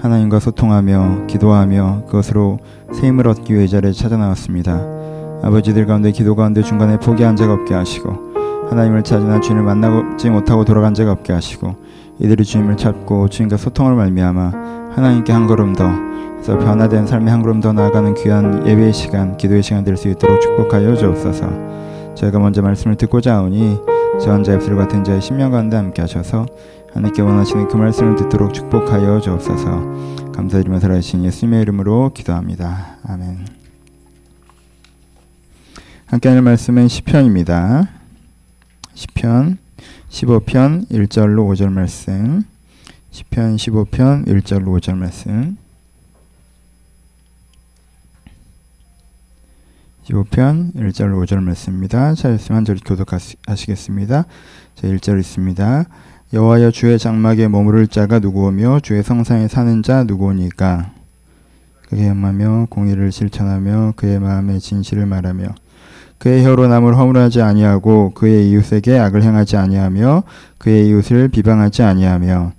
하나님과 소통하며 기도하며 그것으로 새 힘을 얻기 위해 이 자리에 찾아 나왔습니다. 아버지들 가운데 기도 가운데 중간에 포기한 적 없게 하시고 하나님을 찾으나 주님을 만나지 못하고 돌아간 적 없게 하시고 이들이 주님을 찾고 주님과 소통을 말미암아 하나님께 한 걸음 더 그래서 변화된 삶의 한 걸음 더 나아가는 귀한 예배의 시간, 기도의 시간 될 수 있도록 축복하여 주옵소서. 저희가 먼저 말씀을 듣고자 하오니 저 혼자 입술 같은 자의 신명 가운데 함께 하셔서 하나님께 원하시는 그 말씀을 듣도록 축복하여 주옵소서. 감사드리며 살아계신 예수님의 이름으로 기도합니다. 아멘. 함께 하는 말씀은 시편입니다. 시편 15편 1절로 5절 말씀. 시편 15편 1절로 5절 말씀. 15편 1절 5절 말씀입니다. 찾았으면 한 절이 교독하시겠습니다. 자 1절 있습니다. 여호와여 주의 장막에 머무를 자가 누구오며 주의 성상에 사는 자 누구오니까? 그의 행하며 공의를 실천하며 그의 마음의 진실을 말하며 그의 혀로 남을 허물하지 아니하고 그의 이웃에게 악을 행하지 아니하며 그의 이웃을 비방하지 아니하며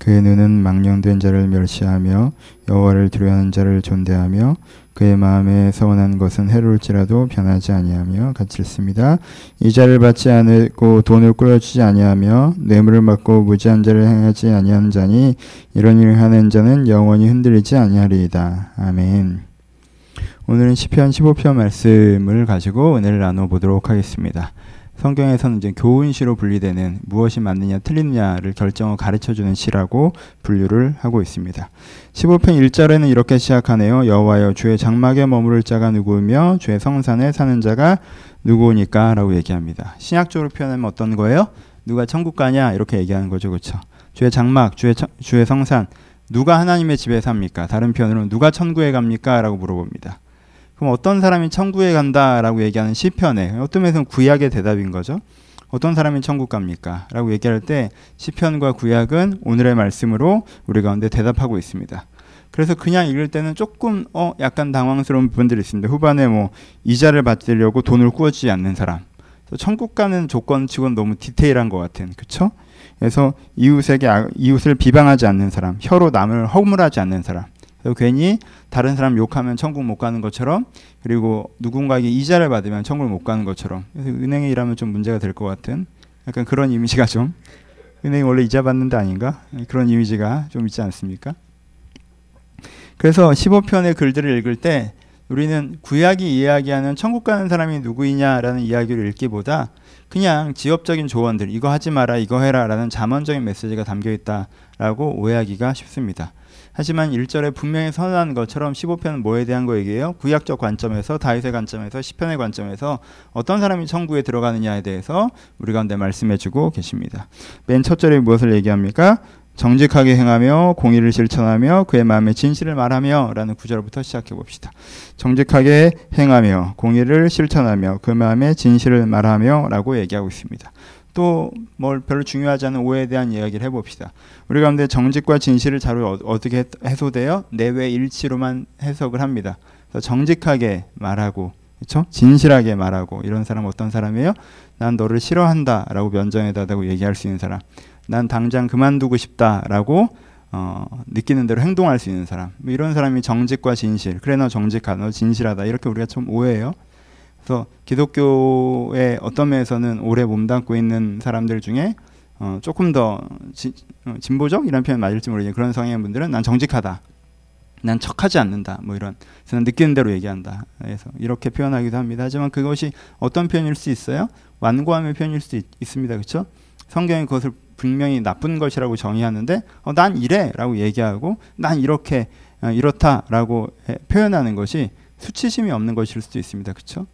그의 눈은 망령된 자를 멸시하며 여호와를 두려워하는 자를 존대하며 그의 마음에 서원한 것은 해로울지라도 변하지 아니하며 같이 읽습니다. 이자를 받지 않고 돈을 꾸려주지 아니하며 뇌물을 받고 무지한 자를 행하지 아니하는 자니 이런 일을 하는 자는 영원히 흔들리지 아니하리이다. 아멘. 오늘은 시편 15편 말씀을 가지고 은혜를 나눠 보도록 하겠습니다. 성경에서는 이제 교훈시로 분리되는 무엇이 맞느냐 틀리느냐를 결정을 가르쳐 주는 시라고 분류를 하고 있습니다. 15편 1절에는 이렇게 시작하네요. 여호와여 주의 장막에 머무를 자가 누구며 주의 성산에 사는 자가 누구니까 라고 얘기합니다. 신약적으로 표현하면 어떤 거예요? 누가 천국 가냐 이렇게 얘기하는 거죠. 그렇죠? 주의 장막, 주의 주의 성산 누가 하나님의 집에 삽니까? 다른 표현으로 누가 천국에 갑니까?라고 물어봅니다. 그럼 어떤 사람이 천국에 간다라고 얘기하는 시편에 어떤 면에서는 구약의 대답인 거죠. 어떤 사람이 천국 갑니까? 라고 얘기할 때 시편과 구약은 오늘의 말씀으로 우리 가운데 대답하고 있습니다. 그래서 그냥 읽을 때는 조금 어 약간 당황스러운 부분들이 있습니다. 후반에 뭐 이자를 받으려고 돈을 꾸어주지 않는 사람. 천국 가는 조건치고는 너무 디테일한 것 같은 그렇죠? 그래서 이웃에게 이웃을 비방하지 않는 사람, 혀로 남을 허물하지 않는 사람. 괜히 다른 사람 욕하면 천국 못 가는 것처럼 그리고 누군가에게 이자를 받으면 천국을 못 가는 것처럼 그래서 은행에 일하면 좀 문제가 될 것 같은 약간 그런 이미지가 좀 은행이 원래 이자 받는 데 아닌가 그런 이미지가 좀 있지 않습니까? 그래서 15편의 글들을 읽을 때 우리는 구약이 이야기하는 천국 가는 사람이 누구이냐라는 이야기를 읽기보다 그냥 지엽적인 조언들 이거 하지 마라 이거 해라라는 자문적인 메시지가 담겨 있다라고 오해하기가 쉽습니다. 하지만 1절에 분명히 선언한 것처럼 15편은 뭐에 대한 거 얘기해요 구약적 관점에서 다윗의 관점에서 시편의 관점에서 어떤 사람이 천국에 들어가느냐에 대해서 우리 가운데 말씀해 주고 계십니다. 맨 첫 절에 무엇을 얘기합니까? 정직하게 행하며 공의를 실천하며 그의 마음의 진실을 말하며라는 구절부터 시작해 봅시다. 정직하게 행하며 공의를 실천하며 그 마음의 진실을 말하며라고 얘기하고 있습니다. 또 뭘 별로 중요하지 않은 오해에 대한 이야기를 해봅시다. 우리 가운데 정직과 진실을 잘 어, 어떻게 해소돼요? 내외 일치로만 해석을 합니다. 그래서 정직하게 말하고 그렇죠? 진실하게 말하고 이런 사람 어떤 사람이에요? 난 너를 싫어한다라고 면전에다다고 얘기할 수 있는 사람. 난 당장 그만두고 싶다라고 어, 느끼는 대로 행동할 수 있는 사람. 뭐 이런 사람이 정직과 진실. 그래 너 정직하다, 너 진실하다 이렇게 우리가 좀 오해해요. 그래서 기독교의 어떤 면에서는 오래 몸담고 있는 사람들 중에 어, 조금 더 지, 어, 진보적이라는 표현 맞을지 모르겠는데 그런 성향의 분들은 난 정직하다. 난 척하지 않는다. 뭐 이런 저는 느끼는 대로 얘기한다. 그래서 이렇게 표현하기도 합니다. 하지만 그것이 어떤 표현일 수 있어요? 완고함의 표현일 수 있, 습니다 그렇죠? 성경이 그것을 분명히 나쁜 것이라고 정의하는데 어, 난 이래라고 얘기하고 난 이렇게 어, 이렇다라고 해, 표현하는 것이 수치심이 없는 것일 수도 있습니다. 그렇죠?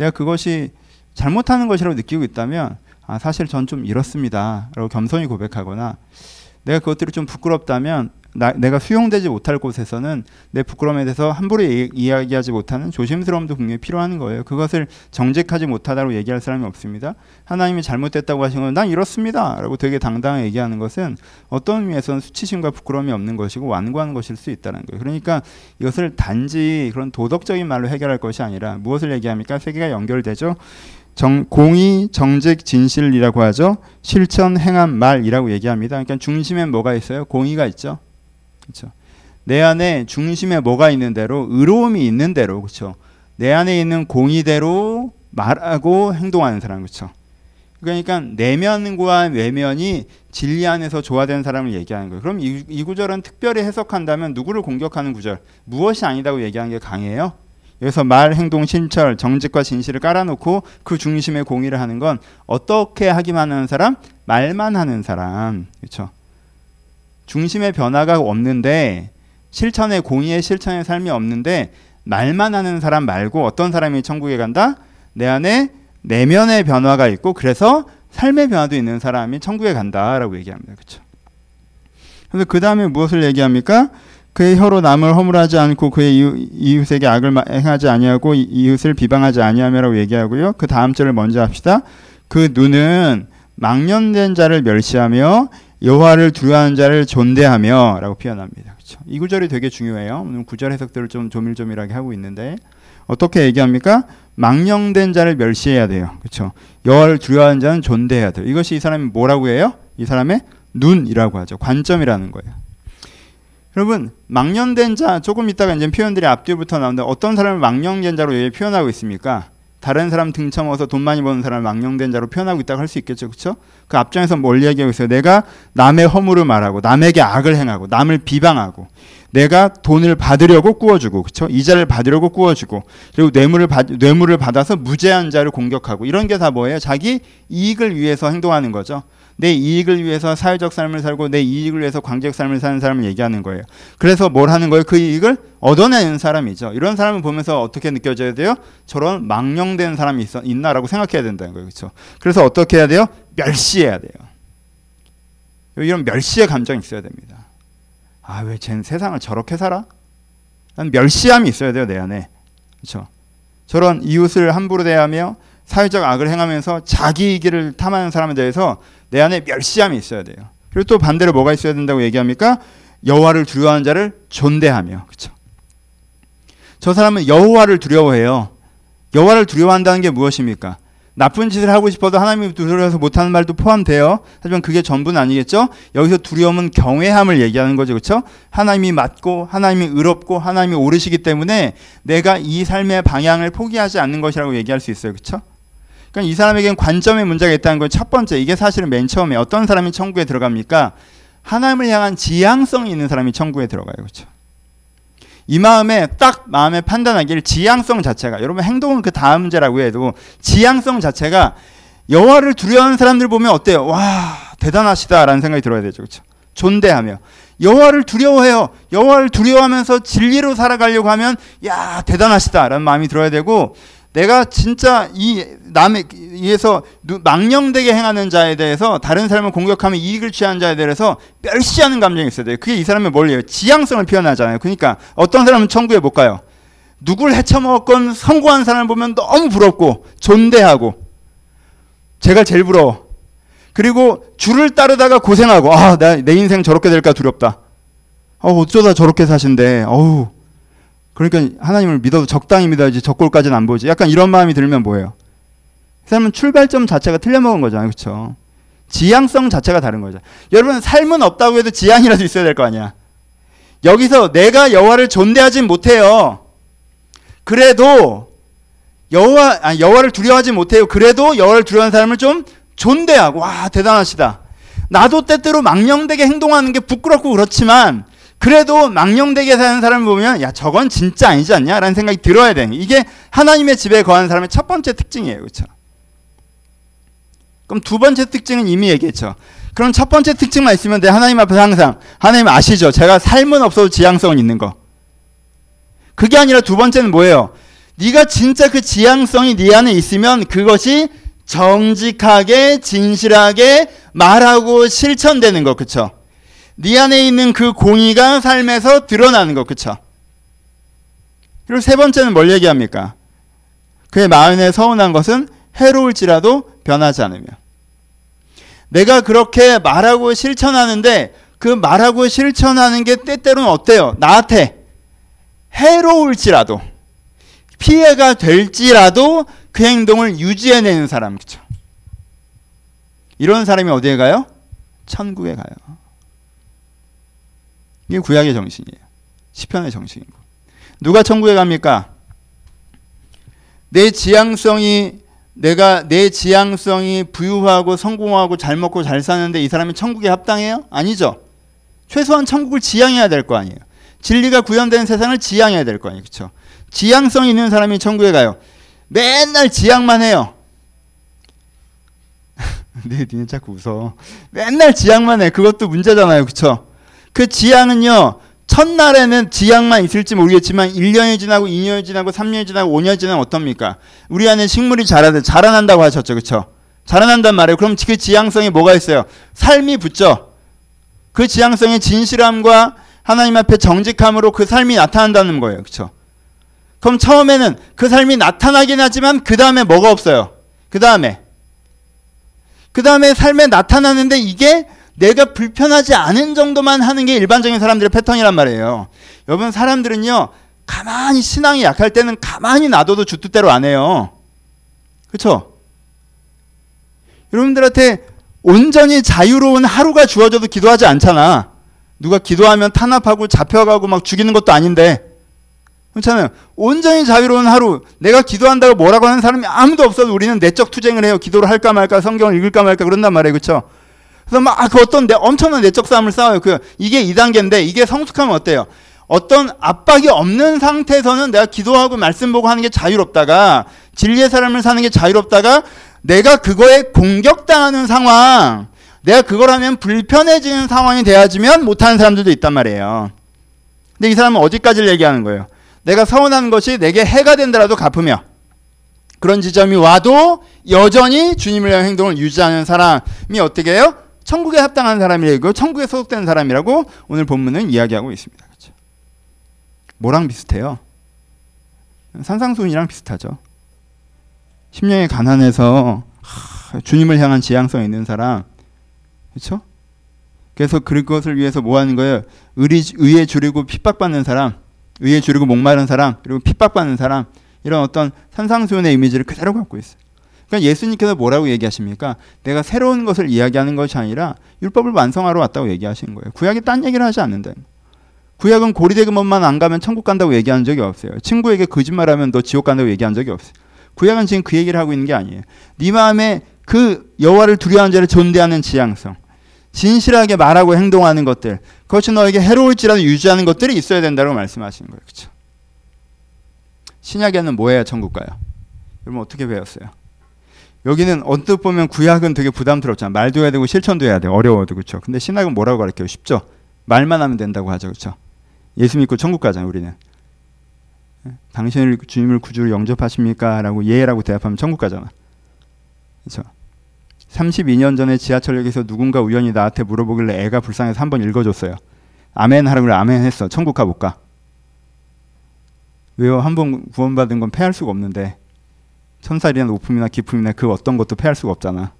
내가 그것이 잘못하는 것이라고 느끼고 있다면 아, 사실 전 좀 이렇습니다. 라고 겸손히 고백하거나 내가 그것들이 좀 부끄럽다면 나, 내가 수용되지 못할 곳에서는 내 부끄러움에 대해서 함부로 이, 이야기하지 못하는 조심스러움도 분명히 필요한 거예요. 그것을 정직하지 못하다고 얘기할 사람이 없습니다. 하나님이 잘못됐다고 하신 건 난 이렇습니다. 라고 되게 당당하게 얘기하는 것은 어떤 의미에서는 수치심과 부끄러움이 없는 것이고 완고하는 것일 수 있다는 거예요. 그러니까 이것을 단지 그런 도덕적인 말로 해결할 것이 아니라 무엇을 얘기합니까? 세계가 연결되죠. 정, 공의, 정직, 진실이라고 하죠. 실천, 행함, 말이라고 얘기합니다. 그러니까 중심엔 뭐가 있어요? 공의가 있죠. 그렇죠? 내 안에 중심에 뭐가 있는 대로 의로움이 있는 대로 그렇죠? 내 안에 있는 공의대로 말하고 행동하는 사람 그렇죠? 그러니까 내면과 외면이 진리 안에서 조화된 사람을 얘기하는 거예요. 그럼 이, 이 구절은 특별히 해석한다면 누구를 공격하는 구절, 무엇이 아니다고 얘기하는 게 강해요. 여기서 말, 행동, 신철, 정직과 진실을 깔아놓고 그 중심에 공의를 하는 건 어떻게 하기만 하는 사람? 말만 하는 사람. 그렇죠? 중심의 변화가 없는데 실천의 공의의 실천의 삶이 없는데 말만 하는 사람 말고 어떤 사람이 천국에 간다? 내 안에 내면의 변화가 있고 그래서 삶의 변화도 있는 사람이 천국에 간다라고 얘기합니다. 그렇죠? 그래서 그 다음에 무엇을 얘기합니까? 그의 혀로 남을 허물하지 않고 그의 이웃, 에게 악을 행하지 아니하고 이웃을 비방하지 아니하며라고 얘기하고요. 그 다음 절을 먼저 합시다. 그 눈은 망년된 자를 멸시하며 여호와를 두려워하는 자를 존대하며라고 표현합니다. 그렇죠? 이 구절이 되게 중요해요. 오늘 구절 해석들을 좀 조밀조밀하게 하고 있는데 어떻게 얘기합니까? 망령된 자를 멸시해야 돼요. 그렇죠? 여호와를 두려워하는 자는 존대해야 돼요. 이것이 이 사람이 뭐라고 해요? 이 사람의 눈이라고 하죠. 관점이라는 거예요. 여러분 망령된 자 조금 있다가 이제 표현들이 앞뒤부터 나오는데 어떤 사람을 망령된 자로 왜 표현하고 있습니까? 다른 사람 등쳐먹어서 돈 많이 버는 사람을 망령된 자로 표현하고 있다고 할 수 있겠죠, 그렇죠? 그 앞장에서 뭘 얘기하고 있어요? 내가 남의 허물을 말하고 남에게 악을 행하고 남을 비방하고 내가 돈을 받으려고 꾸어주고 그렇죠? 이자를 받으려고 꾸어주고 그리고 뇌물을 받 뇌물을 받아서 무죄한 자를 공격하고 이런 게 다 뭐예요? 자기 이익을 위해서 행동하는 거죠. 내 이익을 위해서 사회적 삶을 살고 내 이익을 위해서 광적 삶을 사는 사람을 얘기하는 거예요. 그래서 뭘 하는 거예요? 그 이익을 얻어내는 사람이죠. 이런 사람을 보면서 어떻게 느껴져야 돼요? 저런 망령된 사람이 있어, 있나라고 생각해야 된다는 거예요. 그렇죠? 그래서 어떻게 해야 돼요? 멸시해야 돼요. 이런 멸시의 감정이 있어야 됩니다. 아, 왜 쟤는 세상을 저렇게 살아? 멸시함이 있어야 돼요, 내 안에. 그렇죠? 저런 이웃을 함부로 대하며 사회적 악을 행하면서 자기 이익을 탐하는 사람에 대해서 내 안에 멸시함이 있어야 돼요. 그리고 또 반대로 뭐가 있어야 된다고 얘기합니까? 여호와를 두려워하는 자를 존대하며. 그렇죠? 저 사람은 여호와를 두려워해요. 여호와를 두려워한다는 게 무엇입니까? 나쁜 짓을 하고 싶어도 하나님이 두려워서 못하는 말도 포함돼요. 하지만 그게 전부는 아니겠죠. 여기서 두려움은 경외함을 얘기하는 거죠, 그렇죠? 하나님이 맞고 하나님이 의롭고 하나님이 오르시기 때문에 내가 이 삶의 방향을 포기하지 않는 것이라고 얘기할 수 있어요, 그렇죠? 그러니까 이 사람에게는 관점의 문제가 있다는 건 첫 번째 이게 사실은 맨 처음에 어떤 사람이 천국에 들어갑니까? 하나님을 향한 지향성이 있는 사람이 천국에 들어가요, 그렇죠? 이 마음에 딱 마음에 판단하기를 지향성 자체가 여러분 행동은 그 다음 문제라고 해도 지향성 자체가 여호와를 두려워하는 사람들 보면 어때요? 와 대단하시다라는 생각이 들어야 되죠, 그렇죠? 존대하며 여호와를 두려워해요. 여호와를 두려워하면서 진리로 살아가려고 하면 야 대단하시다라는 마음이 들어야 되고 내가 진짜 이 남에 의해서 망령되게 행하는 자에 대해서 다른 사람을 공격하면 이익을 취하는 자에 대해서 멸시하는 감정이 있어야 돼요. 그게 이 사람의 뭘예요? 지향성을 표현하잖아요. 그러니까 어떤 사람은 천국에 못 가요. 누굴 해쳐먹건 성공한 사람을 보면 너무 부럽고 존대하고 제가 제일 부러워. 그리고 줄을 따르다가 고생하고 아, 내 인생 저렇게 될까 두렵다. 어, 어쩌다 저렇게 사신데. 어우. 그러니까 하나님을 믿어도 적당히 믿어야지 적골까지는 안 보지. 약간 이런 마음이 들면 뭐예요? 삶은 출발점 자체가 틀려먹은 거잖아요. 그렇죠? 지향성 자체가 다른 거죠. 여러분 삶은 없다고 해도 지향이라도 있어야 될 거 아니야. 여기서 내가 여호와를 존대하진 못해요. 그래도 여호와 아 여호와를 두려워하지 못해요. 그래도 여호와를 두려워하는 사람을 좀 존대하고 와 대단하시다. 나도 때때로 망령되게 행동하는 게 부끄럽고 그렇지만 그래도 망령되게 사는 사람을 보면 야 저건 진짜 아니지 않냐라는 생각이 들어야 되는 이게 하나님의 집에 거하는 사람의 첫 번째 특징이에요, 그렇죠? 그럼 두 번째 특징은 이미 얘기했죠. 그럼 첫 번째 특징만 있으면 돼. 하나님 앞에서 항상 하나님 아시죠? 제가 삶은 없어도 지향성은 있는 거. 그게 아니라 두 번째는 뭐예요? 네가 진짜 그 지향성이 네 안에 있으면 그것이 정직하게 진실하게 말하고 실천되는 거, 그렇죠? 네 안에 있는 그 공의가 삶에서 드러나는 것, 그쵸? 그리고 세 번째는 뭘 얘기합니까? 그의 마음에 서운한 것은 해로울지라도 변하지 않으며. 내가 그렇게 말하고 실천하는데 그 말하고 실천하는 게 때때로는 어때요? 나한테 해로울지라도 피해가 될지라도 그 행동을 유지해내는 사람, 그쵸? 이런 사람이 어디에 가요? 천국에 가요. 이게 구약의 정신이에요. 시편의 정신이고. 누가 천국에 갑니까? 내 지향성이 내가 내 지향성이 부유하고 성공하고 잘 먹고 잘 사는데 이 사람이 천국에 합당해요? 아니죠. 최소한 천국을 지향해야 될 거 아니에요. 진리가 구현된 세상을 지향해야 될 거 아니에요. 그렇죠? 지향성 있는 사람이 천국에 가요. 맨날 지향만 해요. 네, 니는 자꾸 웃어. 맨날 지향만 해. 그것도 문제잖아요. 그쵸? 그 지향은요, 첫날에는 지향만 있을지 모르겠지만 1년이 지나고 2년이 지나고 3년이 지나고 5년이 지나면 어떻습니까? 우리 안에 식물이 자라, 자라난다고 하셨죠. 그쵸? 자라난단 말이에요. 그럼 그 지향성이 뭐가 있어요? 삶이 붙죠? 그 지향성의 진실함과 하나님 앞에 정직함으로 그 삶이 나타난다는 거예요. 그쵸? 그럼 처음에는 그 삶이 나타나긴 하지만 그 다음에 뭐가 없어요? 그 다음에 그 다음에 삶에 나타나는데 이게 내가 불편하지 않은 정도만 하는 게 일반적인 사람들의 패턴이란 말이에요. 여러분 사람들은요 가만히 신앙이 약할 때는 가만히 놔둬도 주뜻대로 안 해요. 그렇죠? 여러분들한테 온전히 자유로운 하루가 주어져도 기도하지 않잖아. 누가 기도하면 탄압하고 잡혀가고 막 죽이는 것도 아닌데. 그렇잖아요. 온전히 자유로운 하루. 내가 기도한다고 뭐라고 하는 사람이 아무도 없어도 우리는 내적 투쟁을 해요. 기도를 할까 말까, 성경을 읽을까 말까 그런단 말이에요. 그렇죠? 그래서 막 그 어떤 내, 엄청난 내적 싸움을 싸워요. 그 이게 2단계인데 이게 성숙하면 어때요? 어떤 압박이 없는 상태에서는 내가 기도하고 말씀 보고 하는 게 자유롭다가 진리의 사람을 사는 게 자유롭다가 내가 그거에 공격당하는 상황, 내가 그걸 하면 불편해지는 상황이 되어지면 못하는 사람들도 있단 말이에요. 근데 이 사람은 어디까지를 얘기하는 거예요? 내가 서운한 것이 내게 해가 된다라도 갚으며 그런 지점이 와도 여전히 주님을 위한 행동을 유지하는 사람이 어떻게 해요? 천국에 합당한 사람이라고 천국에 소속된 사람이라고 오늘 본문은 이야기하고 있습니다. 그렇죠? 뭐랑 비슷해요? 산상수훈이랑 비슷하죠. 심령이 가난해서 하, 주님을 향한 지향성 있는 사람, 그렇죠? 그래서 그것을 위해서 뭐 하는 거예요? 의리, 의에 줄이고 핍박받는 사람, 의에 줄이고 목마른 사람, 그리고 핍박받는 사람, 이런 어떤 산상수훈의 이미지를 그대로 갖고 있어요. 그러니까 예수님께서 뭐라고 얘기하십니까? 내가 새로운 것을 이야기하는 것이 아니라 율법을 완성하러 왔다고 얘기하신 거예요. 구약이 딴 얘기를 하지 않는다. 구약은 고리대금만 안 가면 천국 간다고 얘기한 적이 없어요. 친구에게 거짓말하면 너 지옥 간다고 얘기한 적이 없어요. 구약은 지금 그 얘기를 하고 있는 게 아니에요. 네 마음에 그 여호와를 두려워하는 자를 존대하는 지향성, 진실하게 말하고 행동하는 것들, 그것이 너에게 해로울지라도 유지하는 것들이 있어야 된다고 말씀하시는 거예요. 그렇죠? 신약에는 뭐예요, 천국 가요? 여러분 어떻게 배웠어요? 여기는 언뜻 보면 구약은 되게 부담스럽잖아. 말도 해야 되고 실천도 해야 돼. 어려워도 그렇죠. 근데 신약은 뭐라고 가르쳐요? 쉽죠. 말만 하면 된다고 하죠, 그렇죠? 예수 믿고 천국 가잖아요, 우리는. 당신을 주님을 구주로 영접하십니까? 라고 예라고 대답하면 천국 가잖아. 그렇죠? 32년 전에 지하철역에서 누군가 우연히 나한테 물어보길래 애가 불쌍해서 한 번 읽어줬어요. 아멘 하라고 그래 아멘 했어. 천국 가못 가. 왜요? 한 번 구원받은 건 패할 수가 없는데 천살이나 높음이나 기품이나 그 어떤 것도 패할 수가 없잖아.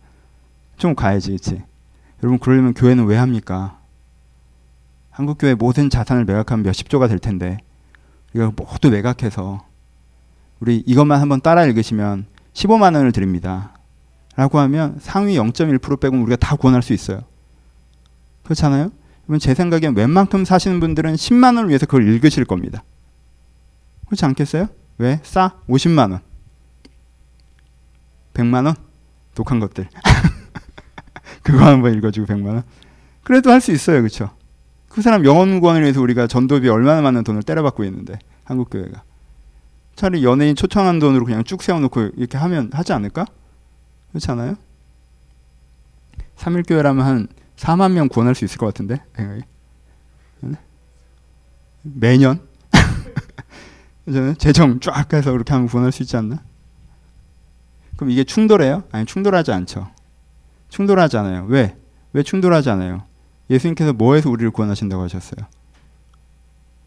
좀 가야지, 그치? 여러분 그러려면 교회는 왜 합니까? 한국 교회 모든 자산을 매각하면 몇십조가 될 텐데 이거 모두 매각해서 우리 이것만 한번 따라 읽으시면 15만 원을 드립니다. 라고 하면 상위 0.1% 빼고는 우리가 다 구원할 수 있어요. 그렇잖아요? 그러면 제 생각엔 웬만큼 사시는 분들은 10만 원을 위해서 그걸 읽으실 겁니다. 그렇지 않겠어요? 왜? 싸? 50만 원. 100만 원? 독한 것들. 그거 한번 읽어주고 100만 원. 그래도 할 수 있어요. 그렇죠? 그 사람 영혼 구원을 위해서 우리가 전도비 얼마나 많은 돈을 때려받고 있는데 한국 교회가 차라리 연예인 초청한 돈으로 그냥 쭉 세워놓고 이렇게 하면 하지 않을까? 그렇지 않아요? 3일교회라면 한 4만 명 구원할 수 있을 것 같은데 생각이 매년 재정 쫙 해서 그렇게 하면 구원할 수 있지 않나? 그럼 이게 충돌해요? 아니 충돌하지 않죠. 충돌하지 않아요. 왜? 왜 충돌하지 않아요? 예수님께서 뭐에서 우리를 구원하신다고 하셨어요?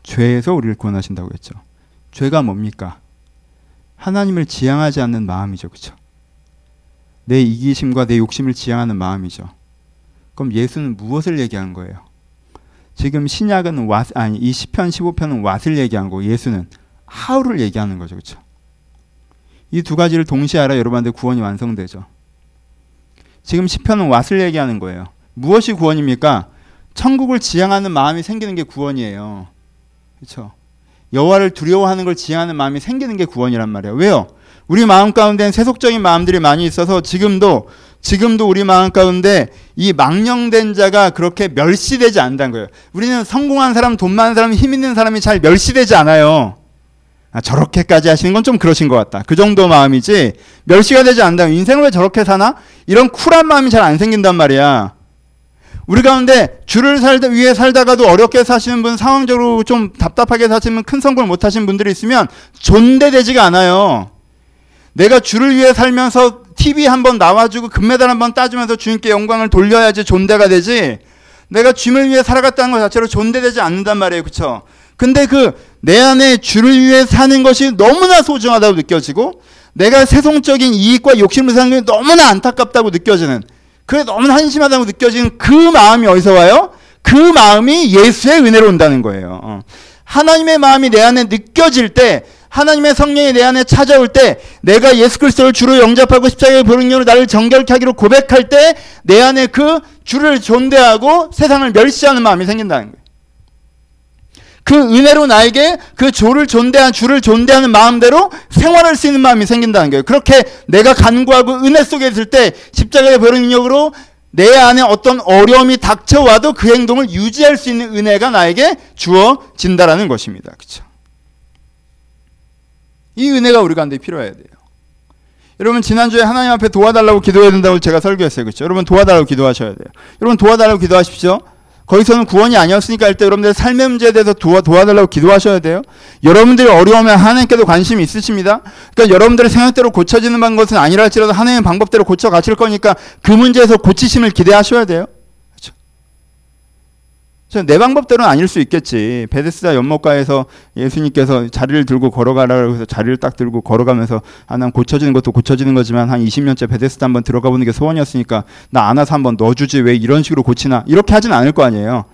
죄에서 우리를 구원하신다고 했죠. 죄가 뭡니까? 하나님을 지향하지 않는 마음이죠. 그렇죠? 내 이기심과 내 욕심을 지향하는 마음이죠. 그럼 예수는 무엇을 얘기한 거예요? 지금 신약은 왓 아니 이 시편 15편은 왓을 얘기한 거 예수는 하우를 얘기하는 거죠. 그렇죠? 이 두 가지를 동시에 알아 여러분한테 구원이 완성되죠. 지금 시편은 왓을 얘기하는 거예요. 무엇이 구원입니까? 천국을 지향하는 마음이 생기는 게 구원이에요. 그렇죠? 여호와를 두려워하는 걸 지향하는 마음이 생기는 게 구원이란 말이에요. 왜요? 우리 마음 가운데는 세속적인 마음들이 많이 있어서 지금도 지금도 우리 마음 가운데 이 망령된 자가 그렇게 멸시되지 않는다는 거예요. 우리는 성공한 사람, 돈 많은 사람, 힘 있는 사람이 잘 멸시되지 않아요. 아, 저렇게까지 하시는 건 좀 그러신 것 같다. 그 정도 마음이지 멸시가 되지 않는다. 인생을 왜 저렇게 사나? 이런 쿨한 마음이 잘 안 생긴단 말이야. 우리 가운데 주를 살다 위에 살다가도 어렵게 사시는 분, 상황적으로 좀 답답하게 사시는 큰 성공을 못 하신 분들이 있으면 존대되지가 않아요. 내가 주를 위해 살면서 TV 한 번 나와주고 금메달 한 번 따주면서 주님께 영광을 돌려야지 존대가 되지. 내가 주님을 위해 살아갔다는 것 자체로 존대되지 않는단 말이에요. 그쵸? 근데 그 내 안에 주를 위해 사는 것이 너무나 소중하다고 느껴지고 내가 세속적인 이익과 욕심을 사는 게 너무나 안타깝다고 느껴지는 그게 너무나 한심하다고 느껴지는 그 마음이 어디서 와요? 그 마음이 예수의 은혜로 온다는 거예요. 어. 하나님의 마음이 내 안에 느껴질 때 하나님의 성령이 내 안에 찾아올 때 내가 예수 그리스도를 주로 영접하고 십자가의 보응령으로 나를 정결케 하기로 고백할 때 내 안에 그 주를 존대하고 세상을 멸시하는 마음이 생긴다는 거예요. 그 은혜로 나에게 그 주를 존대한 주를 존대하는 마음대로 생활할 수 있는 마음이 생긴다는 거예요. 그렇게 내가 간구하고 은혜 속에 있을 때 십자가의 보응령으로 내 안에 어떤 어려움이 닥쳐와도 그 행동을 유지할 수 있는 은혜가 나에게 주어진다라는 것입니다. 그렇죠? 이 은혜가 우리 가운데 필요해야 돼요. 여러분 지난주에 하나님 앞에 도와달라고 기도해야 된다고 제가 설교했어요. 그렇죠? 여러분 도와달라고 기도하셔야 돼요. 여러분 도와달라고 기도하십시오. 거기서는 구원이 아니었으니까 할때 여러분들 삶의 문제에 대해서 도와, 도와달라고 기도하셔야 돼요. 여러분들이 어려우면 하나님께도 관심이 있으십니다. 그러니까 여러분들의 생각대로 고쳐지는 것은 아니라 할지라도 하나님의 방법대로 고쳐 가실 거니까 그 문제에서 고치심을 기대하셔야 돼요. 내 방법대로는 아닐 수 있겠지. 베데스다 연못가에서 예수님께서 자리를 들고 걸어가라고 해서 자리를 딱 들고 걸어가면서 아, 난 고쳐지는 것도 고쳐지는 거지만 한 20년째 베데스다 한번 들어가 보는 게 소원이었으니까 나 안아서 한번 넣어주지 왜 이런 식으로 고치나 이렇게 하진 않을 거 아니에요.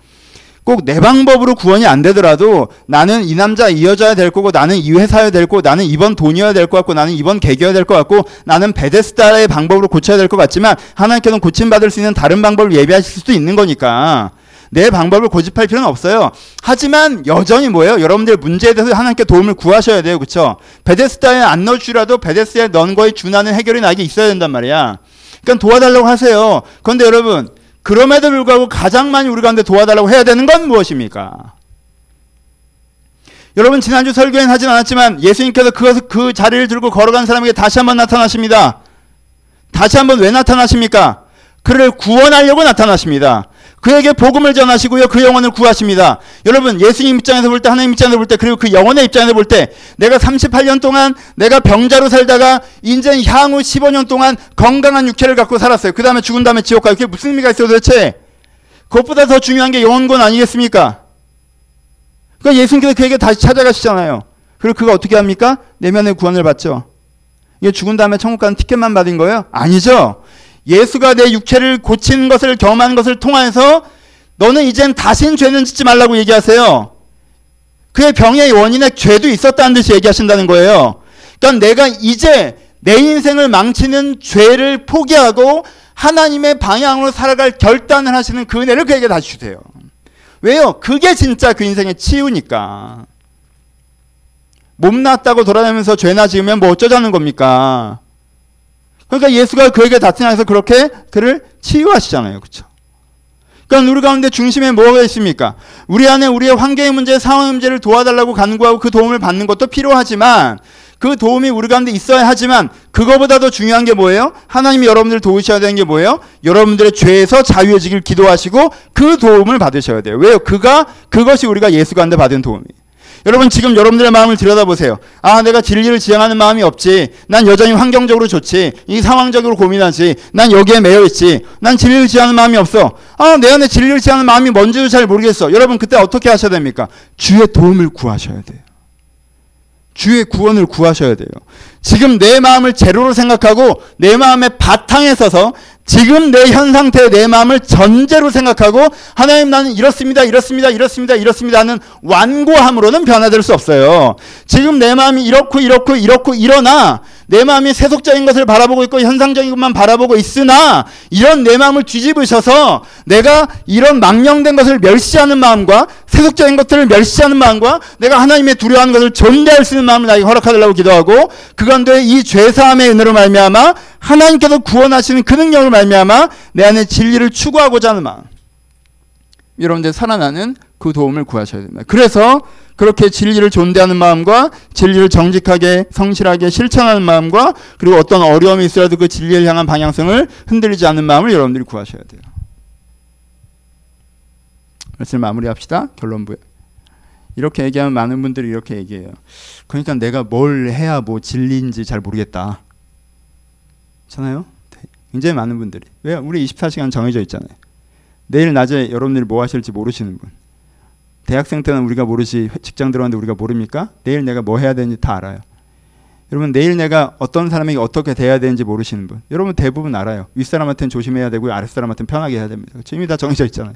꼭 내 방법으로 구원이 안 되더라도 나는 이 남자 이 여자야 될 거고 나는 이 회사야 될 거고 나는 이번 돈이어야 될 것 같고 나는 이번 계기여야 될 것 같고 나는 베데스다의 방법으로 고쳐야 될 것 같지만 하나님께서는 고침받을 수 있는 다른 방법을 예비하실 수도 있는 거니까 내 방법을 고집할 필요는 없어요. 하지만 여전히 뭐예요? 여러분들 문제에 대해서 하나님께 도움을 구하셔야 돼요. 그렇죠? 베데스다에 안 넣어주라도 베데스다에 넣은 거에 준하는 해결이 나에게 있어야 된단 말이야. 그러니까 도와달라고 하세요. 그런데 여러분 그럼에도 불구하고 가장 많이 우리 가운데 도와달라고 해야 되는 건 무엇입니까? 여러분 지난주 설교엔 하진 않았지만 예수님께서 그, 그 자리를 들고 걸어간 사람에게 다시 한번 나타나십니다. 다시 한번 왜 나타나십니까? 그를 구원하려고 나타나십니다. 그에게 복음을 전하시고요. 그 영혼을 구하십니다. 여러분, 예수님 입장에서 볼 때, 하나님 입장에서 볼 때, 그리고 그 영혼의 입장에서 볼 때, 내가 38년 동안 내가 병자로 살다가, 이제 향후 15년 동안 건강한 육체를 갖고 살았어요. 그 다음에 죽은 다음에 지옥 가요. 그게 무슨 의미가 있어요, 도대체? 그것보다 더 중요한 게 영혼권 아니겠습니까? 그러니까 예수님께서 그에게 다시 찾아가시잖아요. 그리고 그가 어떻게 합니까? 내면의 구원을 받죠. 이게 죽은 다음에 천국 가는 티켓만 받은 거예요? 아니죠. 예수가 내 육체를 고친 것을 경험한 것을 통해서 너는 이젠 다신 죄는 짓지 말라고 얘기하세요. 그의 병의 원인에 죄도 있었다는 듯이 얘기하신다는 거예요. 그러니까 내가 이제 내 인생을 망치는 죄를 포기하고 하나님의 방향으로 살아갈 결단을 하시는 그 은혜를 그에게 다시 주세요. 왜요? 그게 진짜 그 인생의 치유니까. 몸 났다고 돌아다니면서 죄나 지으면 뭐 어쩌자는 겁니까? 그러니까 예수가 그에게 나타나서 그렇게 그를 치유하시잖아요. 그렇죠? 그러니까 우리 가운데 중심에 뭐가 있습니까? 우리 안에 우리의 환경의 문제, 상황 문제를 도와달라고 간구하고 그 도움을 받는 것도 필요하지만 그 도움이 우리 가운데 있어야 하지만 그거보다 더 중요한 게 뭐예요? 하나님이 여러분들을 도우셔야 되는 게 뭐예요? 여러분들의 죄에서 자유해지길 기도하시고 그 도움을 받으셔야 돼요. 왜요? 그가 그것이 우리가 예수 가운데 받은 도움이에요. 여러분 지금 여러분들의 마음을 들여다보세요. 아 내가 진리를 지향하는 마음이 없지. 난 여전히 환경적으로 좋지. 이 상황적으로 고민하지. 난 여기에 매여 있지. 난 진리를 지향하는 마음이 없어. 아 내 안에 진리를 지향하는 마음이 뭔지도 잘 모르겠어. 여러분 그때 어떻게 하셔야 됩니까? 주의 도움을 구하셔야 돼요. 주의 구원을 구하셔야 돼요. 지금 내 마음을 제로로 생각하고 내 마음의 바탕에 서서 지금 내 현 상태의 내 마음을 전제로 생각하고 하나님 나는 이렇습니다, 이렇습니다, 이렇습니다, 이렇습니다 하는 완고함으로는 변화될 수 없어요. 지금 내 마음이 이렇고 이렇고 이렇고 이러나 내 마음이 세속적인 것을 바라보고 있고 현상적인 것만 바라보고 있으나 이런 내 마음을 뒤집으셔서 내가 이런 망령된 것을 멸시하는 마음과 세속적인 것들을 멸시하는 마음과 내가 하나님의 두려워하는 것을 존대할 수 있는 마음을 나에게 허락하달라고 기도하고 그 가운데 이 죄사함의 은혜로 말미암아 하나님께서 구원하시는 그 능력을 말미암아 내 안에 진리를 추구하고자 하는 마음. 여러분들 살아나는 그 도움을 구하셔야 됩니다. 그래서 그렇게 진리를 존대하는 마음과 진리를 정직하게 성실하게 실천하는 마음과 그리고 어떤 어려움이 있어도 그 진리를 향한 방향성을 흔들리지 않는 마음을 여러분들이 구하셔야 돼요. 말씀 마무리합시다. 결론부에. 이렇게 얘기하면 많은 분들이 이렇게 얘기해요. 그러니까 내가 뭘 해야 뭐 진리인지 잘 모르겠다. 잖아요? 굉장히 많은 분들이. 왜? 우리 24시간 정해져 있잖아요. 내일 낮에 여러분들이 뭐 하실지 모르시는 분. 대학생 때는 우리가 모르지 직장 들어갔는데 우리가 모릅니까? 내일 내가 뭐 해야 되는지 다 알아요. 여러분 내일 내가 어떤 사람에게 어떻게 대해야 되는지 모르시는 분. 여러분 대부분 알아요. 윗사람한테는 조심해야 되고 아랫사람한테는 편하게 해야 됩니다. 이미 다 정해져 있잖아요.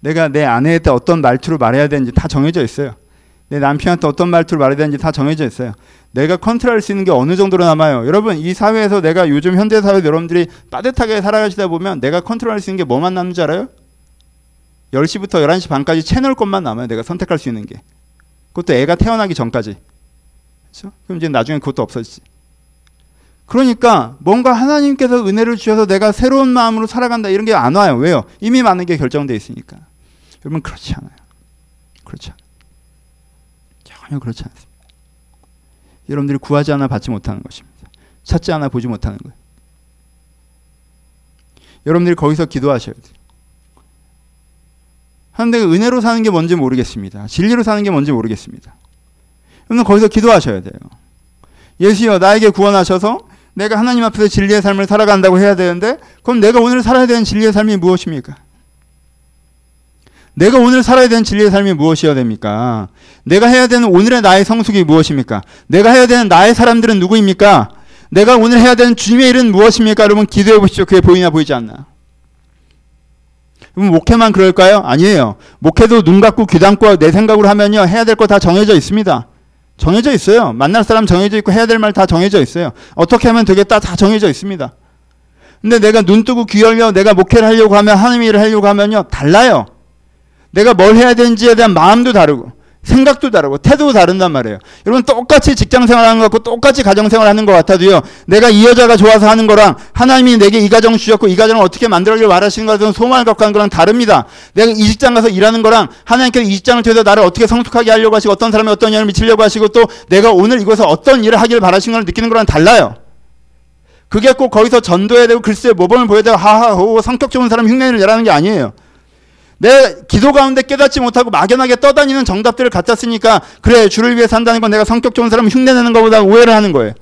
내가 내 아내한테 어떤 말투로 말해야 되는지 다 정해져 있어요. 내 남편한테 어떤 말투로 말해야 되는지 다 정해져 있어요. 내가 컨트롤할 수 있는 게 어느 정도로 남아요. 여러분 이 사회에서 내가 요즘 현대 사회 여러분들이 빠듯하게 살아가시다 보면 내가 컨트롤할 수 있는 게 뭐만 남는지 알아요? 10시부터 11시 반까지 채널 것만 남아요. 내가 선택할 수 있는 게. 그것도 애가 태어나기 전까지. 그렇죠? 그럼 이제 나중에 그것도 없어지지. 그러니까 뭔가 하나님께서 은혜를 주셔서 내가 새로운 마음으로 살아간다 이런 게 안 와요. 왜요? 이미 많은 게 결정돼 있으니까. 여러분 그렇지 않아요. 그렇지 않아요. 전혀 그렇지 않습니다. 여러분들이 구하지 않아 받지 못하는 것입니다. 찾지 않아 보지 못하는 거예요. 여러분들이 거기서 기도하셔야 돼요. 하나님 내 은혜로 사는 게 뭔지 모르겠습니다. 진리로 사는 게 뭔지 모르겠습니다. 여러분 거기서 기도하셔야 돼요. 예수여 나에게 구원하셔서 내가 하나님 앞에서 진리의 삶을 살아간다고 해야 되는데 그럼 내가 오늘 살아야 되는 진리의 삶이 무엇입니까? 내가 오늘 살아야 되는 진리의 삶이 무엇이어야 됩니까? 내가 해야 되는 오늘의 나의 성숙이 무엇입니까? 내가 해야 되는 나의 사람들은 누구입니까? 내가 오늘 해야 되는 주님의 일은 무엇입니까? 여러분 기도해 보십시오. 그게 보이나 보이지 않나? 그럼 목회만 그럴까요? 아니에요. 목회도 눈 감고 귀 감고 내 생각으로 하면요. 해야 될 거 다 정해져 있습니다. 정해져 있어요. 만날 사람 정해져 있고 해야 될 말 다 정해져 있어요. 어떻게 하면 되겠다 다 정해져 있습니다. 근데 내가 눈 뜨고 귀 열며 내가 목회를 하려고 하면 하나님의 일을 하려고 하면요. 달라요. 내가 뭘 해야 되는지에 대한 마음도 다르고 생각도 다르고 태도도 다른단 말이에요. 여러분 똑같이 직장 생활하는 것 같고 똑같이 가정 생활하는 것 같아도요. 내가 이 여자가 좋아서 하는 거랑 하나님이 내게 이 가정 주셨고 이 가정을 어떻게 만들려고 말하시는 것은 소망을 갖고 하는 거랑 다릅니다. 내가 이 직장 가서 일하는 거랑 하나님께서 이 직장을 통해서 나를 어떻게 성숙하게 하려고 하시고 어떤 사람이 어떤 영향을 미치려고 하시고 또 내가 오늘 이곳에서 어떤 일을 하기를 바라시는 걸 느끼는 거랑 달라요. 그게 꼭 거기서 전도해야 되고 글쎄 모범을 보여야 되고 하하호 성격 좋은 사람 흉내를 내라는 게 아니에요. 내 기도 가운데 깨닫지 못하고 막연하게 떠다니는 정답들을 갖다 쓰니까 그래 주를 위해 산다는 건 내가 성격 좋은 사람 흉내내는 것보다 오해를 하는 거예요.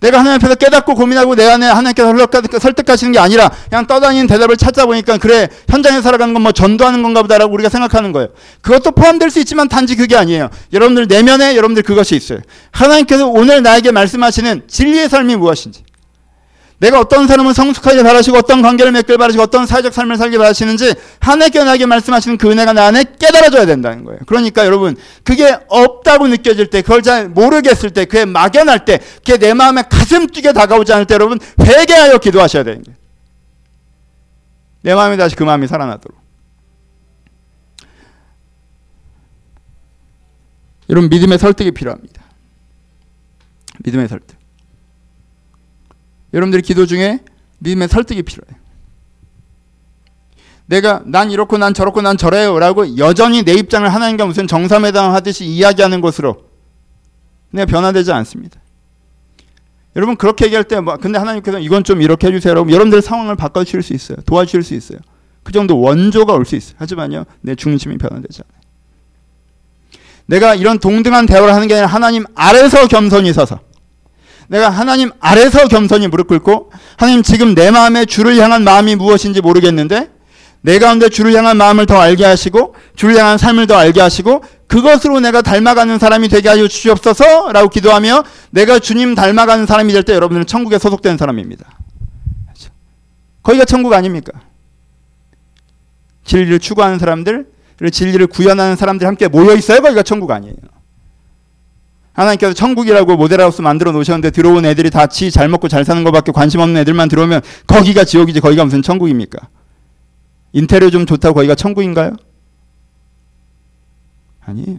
내가 하나님 앞에서 깨닫고 고민하고 내 안에 하나님께서 설득하시는 게 아니라 그냥 떠다니는 대답을 찾다 보니까 그래 현장에 살아가는 건 뭐 전도하는 건가 보다라고 우리가 생각하는 거예요. 그것도 포함될 수 있지만 단지 그게 아니에요. 여러분들 내면에 여러분들 그것이 있어요. 하나님께서 오늘 나에게 말씀하시는 진리의 삶이 무엇인지 내가 어떤 사람을 성숙하게 바라시고 어떤 관계를 맺길 바라시고 어떤 사회적 삶을 살기 바라시는지 하나님께 나에게 말씀하시는 그 은혜가 나 안에 깨달아져야 된다는 거예요. 그러니까 여러분 그게 없다고 느껴질 때 그걸 잘 모르겠을 때 그게 막연할 때 그게 내 마음에 가슴 뛰게 다가오지 않을 때 여러분 회개하여 기도하셔야 되는 거예요. 내 마음에 다시 그 마음이 살아나도록. 여러분 믿음의 설득이 필요합니다. 믿음의 설득. 여러분들이 기도 중에 믿음의 설득이 필요해요. 내가 난 이렇고 난 저렇고 난 저래요 라고 여전히 내 입장을 하나님과 무슨 정상회담 하듯이 이야기하는 것으로 내가 변화되지 않습니다. 여러분 그렇게 얘기할 때 뭐 근데 하나님께서 이건 좀 이렇게 해주세요 라고 여러분들의 상황을 바꿔주실 수 있어요. 도와주실 수 있어요. 그 정도 원조가 올 수 있어요. 하지만요 내 중심이 변화되지 않아요. 내가 이런 동등한 대화를 하는 게 아니라 하나님 아래서 겸손히 서서 내가 하나님 아래서 겸손히 무릎 꿇고 하나님 지금 내 마음에 주를 향한 마음이 무엇인지 모르겠는데 내 가운데 주를 향한 마음을 더 알게 하시고 주를 향한 삶을 더 알게 하시고 그것으로 내가 닮아가는 사람이 되게 하여 주시옵소서라고 기도하며 내가 주님 닮아가는 사람이 될 때 여러분들은 천국에 소속된 사람입니다. 그렇죠? 거기가 천국 아닙니까? 진리를 추구하는 사람들, 진리를 구현하는 사람들이 함께 모여 있어요. 거기가 천국 아니에요. 하나님께서 천국이라고 모델하우스 만들어 놓으셨는데 들어온 애들이 다 지 잘 먹고 잘 사는 것밖에 관심 없는 애들만 들어오면 거기가 지옥이지 거기가 무슨 천국입니까? 인테리어 좀 좋다고 거기가 천국인가요? 아니에요.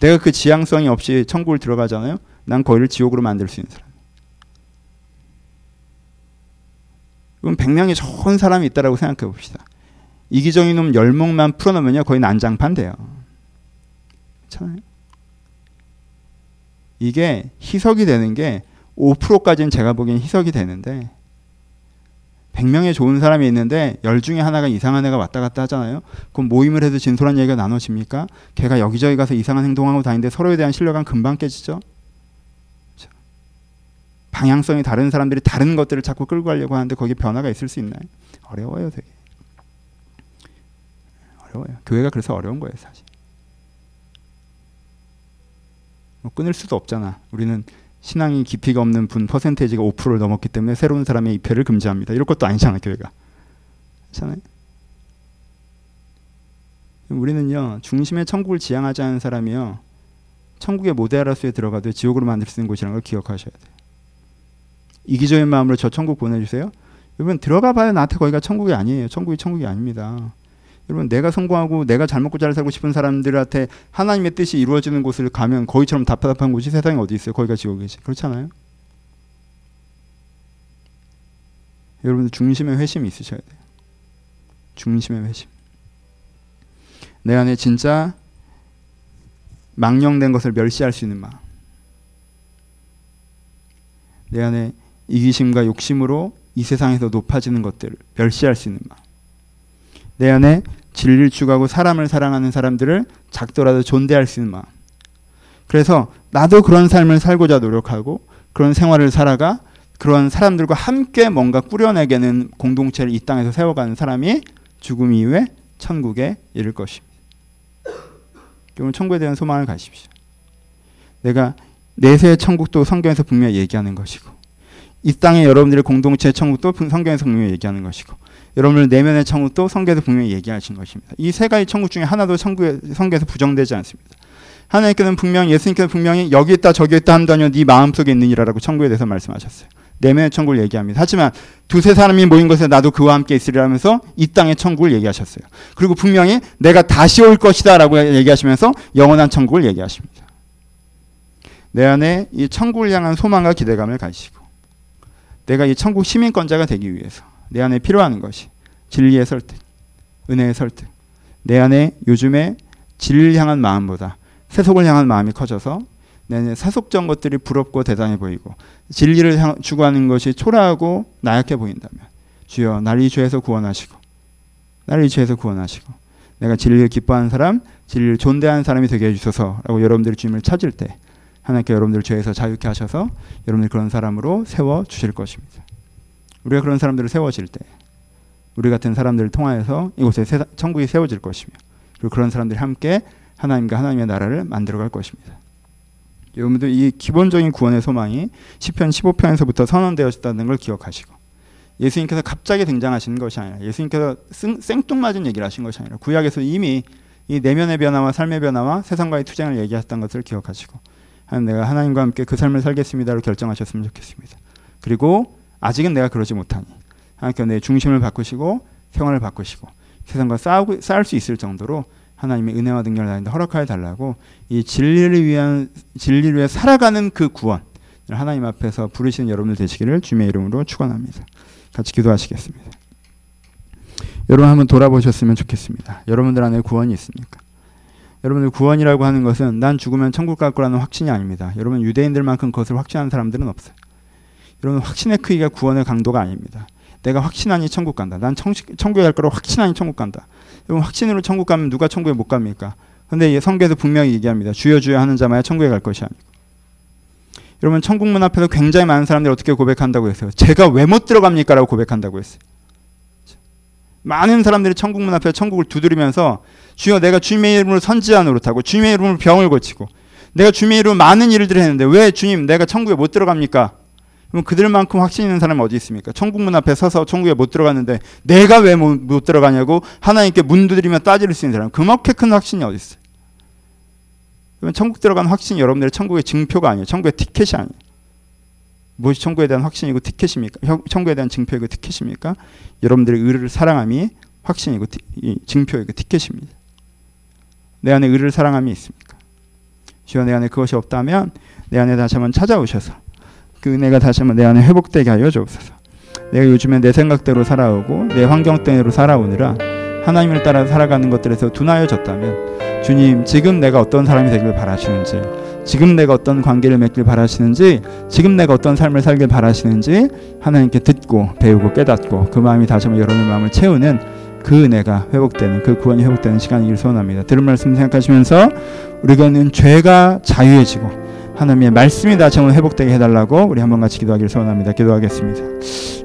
내가 그 지향성이 없이 천국을 들어가잖아요. 난 거기를 지옥으로 만들 수 있는 사람. 그럼 100명이 좋은 사람이 있다라고 생각해 봅시다. 이기적인 놈 10명만 풀어놓으면요. 거의 난장판 돼요. 그렇잖아요. 이게 희석이 되는 게 5%까지는 제가 보기엔 희석이 되는데 100명의 좋은 사람이 있는데 열 중에 하나가 이상한 애가 왔다 갔다 하잖아요. 그럼 모임을 해도 진솔한 얘기가 나눠집니까? 걔가 여기저기 가서 이상한 행동하고 다니는데 서로에 대한 신뢰감 금방 깨지죠. 방향성이 다른 사람들이 다른 것들을 자꾸 끌고 가려고 하는데 거기에 변화가 있을 수 있나요? 어려워요, 되게. 어려워요. 교회가 그래서 어려운 거예요, 사실. 뭐 끊을 수도 없잖아. 우리는 신앙이 깊이가 없는 분 퍼센테이지가 5%를 넘었기 때문에 새로운 사람의 입회를 금지합니다. 이럴 것도 아니잖아, 교회가. 그렇잖아요. 우리는요, 중심의 천국을 지향하지 않은 사람이요, 천국의 모델하우스에 들어가도 지옥으로 만들 수 있는 곳이라는 걸 기억하셔야 돼요. 이기적인 마음으로 저 천국 보내주세요. 여러분 들어가 봐요. 나한테 거기가 천국이 아니에요. 천국이 천국이 아닙니다. 여러분 내가 성공하고 내가 잘 먹고 잘 살고 싶은 사람들한테 하나님의 뜻이 이루어지는 곳을 가면 거기처럼 답답한 곳이 세상에 어디 있어요? 거기가 지옥이지. 그렇잖아요. 여러분들 중심의 회심이 있으셔야 돼요. 중심의 회심. 내 안에 진짜 망령된 것을 멸시할 수 있는 마음. 내 안에 이기심과 욕심으로 이 세상에서 높아지는 것들을 멸시할 수 있는 마음. 내 안에 진리를 추구하고 사람을 사랑하는 사람들을 작더라도 존대할 수 있는 마음. 그래서 나도 그런 삶을 살고자 노력하고 그런 생활을 살아가 그런 사람들과 함께 뭔가 꾸려내게는 공동체를 이 땅에서 세워가는 사람이 죽음 이후에 천국에 이를 것입니다. 여러분 천국에 대한 소망을 가십시오. 내가 내세의 천국도 성경에서 분명히 얘기하는 것이고 이 땅에 여러분들의 공동체 천국도 성경에서 분명히 얘기하는 것이고 여러분들 내면의 천국도 성경에서 분명히 얘기하신 것입니다. 이 세 가지 천국 중에 하나도 성경에서 부정되지 않습니다. 하나님께서는 분명히 예수님께서 분명히 여기 있다 저기 있다 한다뇨 네 마음속에 있느니라라고 천국에 대해서 말씀하셨어요. 내면의 천국을 얘기합니다. 하지만 두세 사람이 모인 곳에 나도 그와 함께 있으리라면서 이 땅의 천국을 얘기하셨어요. 그리고 분명히 내가 다시 올 것이다라고 얘기하시면서 영원한 천국을 얘기하십니다. 내 안에 이 천국을 향한 소망과 기대감을 가지시고 내가 이 천국 시민권자가 되기 위해서 내 안에 필요한 것이 진리의 설득, 은혜의 설득. 내 안에 요즘에 진리를 향한 마음보다 세속을 향한 마음이 커져서 내 세속적 것들이 부럽고 대단해 보이고 진리를 향, 추구하는 것이 초라하고 나약해 보인다면 주여 나를 이 죄에서 구원하시고 나를 이 죄에서 구원하시고 내가 진리를 기뻐하는 사람, 진리를 존대하는 사람이 되게 해주소서라고 여러분들이 주님을 찾을 때 하나님께 여러분들 죄에서 자유케 하셔서 여러분들 그런 사람으로 세워 주실 것입니다. 우리가 그런 사람들을 세워질 때 우리 같은 사람들을 통하여서 이곳에 천국이 세워질 것이며 그리고 그런 사람들이 함께 하나님과 하나님의 나라를 만들어갈 것입니다. 여러분들 이 기본적인 구원의 소망이 시편 15편에서부터 선언되어졌다는 걸 기억하시고 예수님께서 갑자기 등장하시는 것이 아니라 예수님께서 생뚱맞은 얘기를 하신 것이 아니라 구약에서 이미 이 내면의 변화와 삶의 변화와 세상과의 투쟁을 얘기했던 것을 기억하시고 내가 하나님과 함께 그 삶을 살겠습니다로 결정하셨으면 좋겠습니다. 그리고 아직은 내가 그러지 못하니 하나님께서 내 중심을 바꾸시고 생활을 바꾸시고 세상과 싸우고 싸울 수 있을 정도로 하나님의 은혜와 능력을 나한테 허락하여 달라고 이 진리를 위한 진리를 위해 살아가는 그 구원 하나님 앞에서 부르시는 여러분들 되시기를 주님의 이름으로 축원합니다. 같이 기도하시겠습니다. 여러분 한번 돌아보셨으면 좋겠습니다. 여러분들 안에 구원이 있습니까? 여러분들 구원이라고 하는 것은 난 죽으면 천국 갈 거라는 확신이 아닙니다. 여러분 유대인들만큼 그것을 확신하는 사람들은 없어요. 여러분 확신의 크기가 구원의 강도가 아닙니다. 내가 확신하니 천국 간다. 난 천국, 천국에 갈 거라고 확신하니 천국 간다. 여러분 확신으로 천국 가면 누가 천국에 못 갑니까? 근데 성경에서 분명히 얘기합니다. 주여 주여 하는 자마야 천국에 갈 것이 아니고. 여러분 천국 문 앞에서 굉장히 많은 사람들이 어떻게 고백한다고 했어요? 제가 왜 못 들어갑니까? 라고 고백한다고 했어요. 많은 사람들이 천국 문 앞에 천국을 두드리면서 주여 내가 주님의 이름으로 선지자 노릇하고 주님의 이름으로 병을 고치고 내가 주님의 이름으로 많은 일을 했는데 왜 주님 내가 천국에 못 들어갑니까? 그럼 그들만큼 확신 있는 사람은 어디 있습니까? 천국 문 앞에 서서 천국에 못 들어갔는데 내가 왜 못 들어가냐고 하나님께 문 두드리며 따질 수 있는 사람 그렇게 큰 확신이 어디 있어요? 천국 들어간 확신이 여러분들의 천국의 증표가 아니에요. 천국의 티켓이 아니에요. 무엇이 천국에 대한 확신이고 티켓입니까? 천국에 대한 증표이고 티켓입니까? 여러분들의 의를 사랑함이 확신이고 티, 증표이고 티켓입니다. 내 안에 의를 사랑함이 있습니까? 주여 내 안에 그것이 없다면 내 안에 다시 한번 찾아오셔서 그 은혜가 다시 한번 내 안에 회복되게 하여 주옵소서. 내가 요즘에 내 생각대로 살아오고 내 환경대로 살아오느라 하나님을 따라 살아가는 것들에서 둔하여졌다면 주님 지금 내가 어떤 사람이 되길 바라시는지 지금 내가 어떤 관계를 맺길 바라시는지 지금 내가 어떤 삶을 살길 바라시는지 하나님께 듣고 배우고 깨닫고 그 마음이 다시 한번 여러분의 마음을 채우는 그 은혜가 회복되는 그 구원이 회복되는 시간이길 소원합니다. 들은 말씀 생각하시면서 우리가는 죄가 자유해지고 하나님의 말씀이 다시 한번 회복되게 해달라고 우리 한번 같이 기도하기를 소원합니다. 기도하겠습니다.